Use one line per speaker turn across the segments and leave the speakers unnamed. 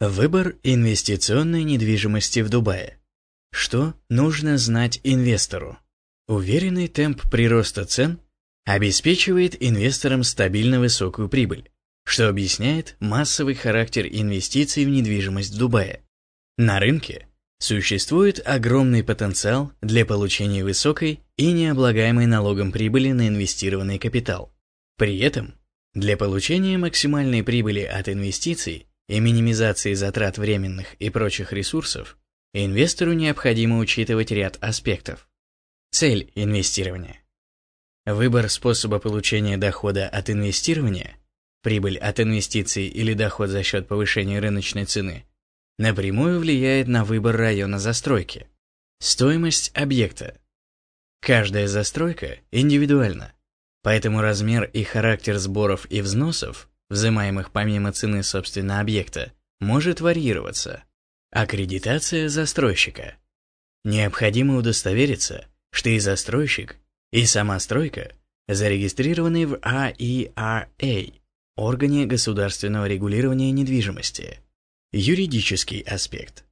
Выбор инвестиционной недвижимости в Дубае. Что нужно знать инвестору? Уверенный темп прироста цен обеспечивает инвесторам стабильно высокую прибыль, что объясняет массовый характер инвестиций в недвижимость в Дубае. На рынке существует огромный потенциал для получения высокой и необлагаемой налогом прибыли на инвестированный капитал. При этом для получения максимальной прибыли от инвестиций и минимизации затрат временных и прочих ресурсов, инвестору необходимо учитывать ряд аспектов. Цель инвестирования. Выбор способа получения дохода от инвестирования, прибыль от инвестиций или доход за счет повышения рыночной цены, напрямую влияет на выбор района застройки. Стоимость объекта. Каждая застройка индивидуальна, поэтому размер и характер сборов и взносов взимаемых помимо цены собственно объекта, может варьироваться. Аккредитация застройщика. Необходимо удостовериться, что и застройщик, и сама стройка зарегистрированы в AERA, органе государственного регулирования недвижимости. Юридический аспект.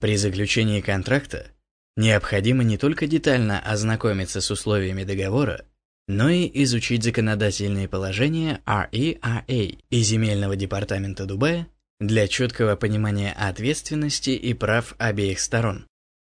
При заключении контракта необходимо не только детально ознакомиться с условиями договора, но и изучить законодательные положения RERA и Земельного департамента Дубая для четкого понимания ответственности и прав обеих сторон.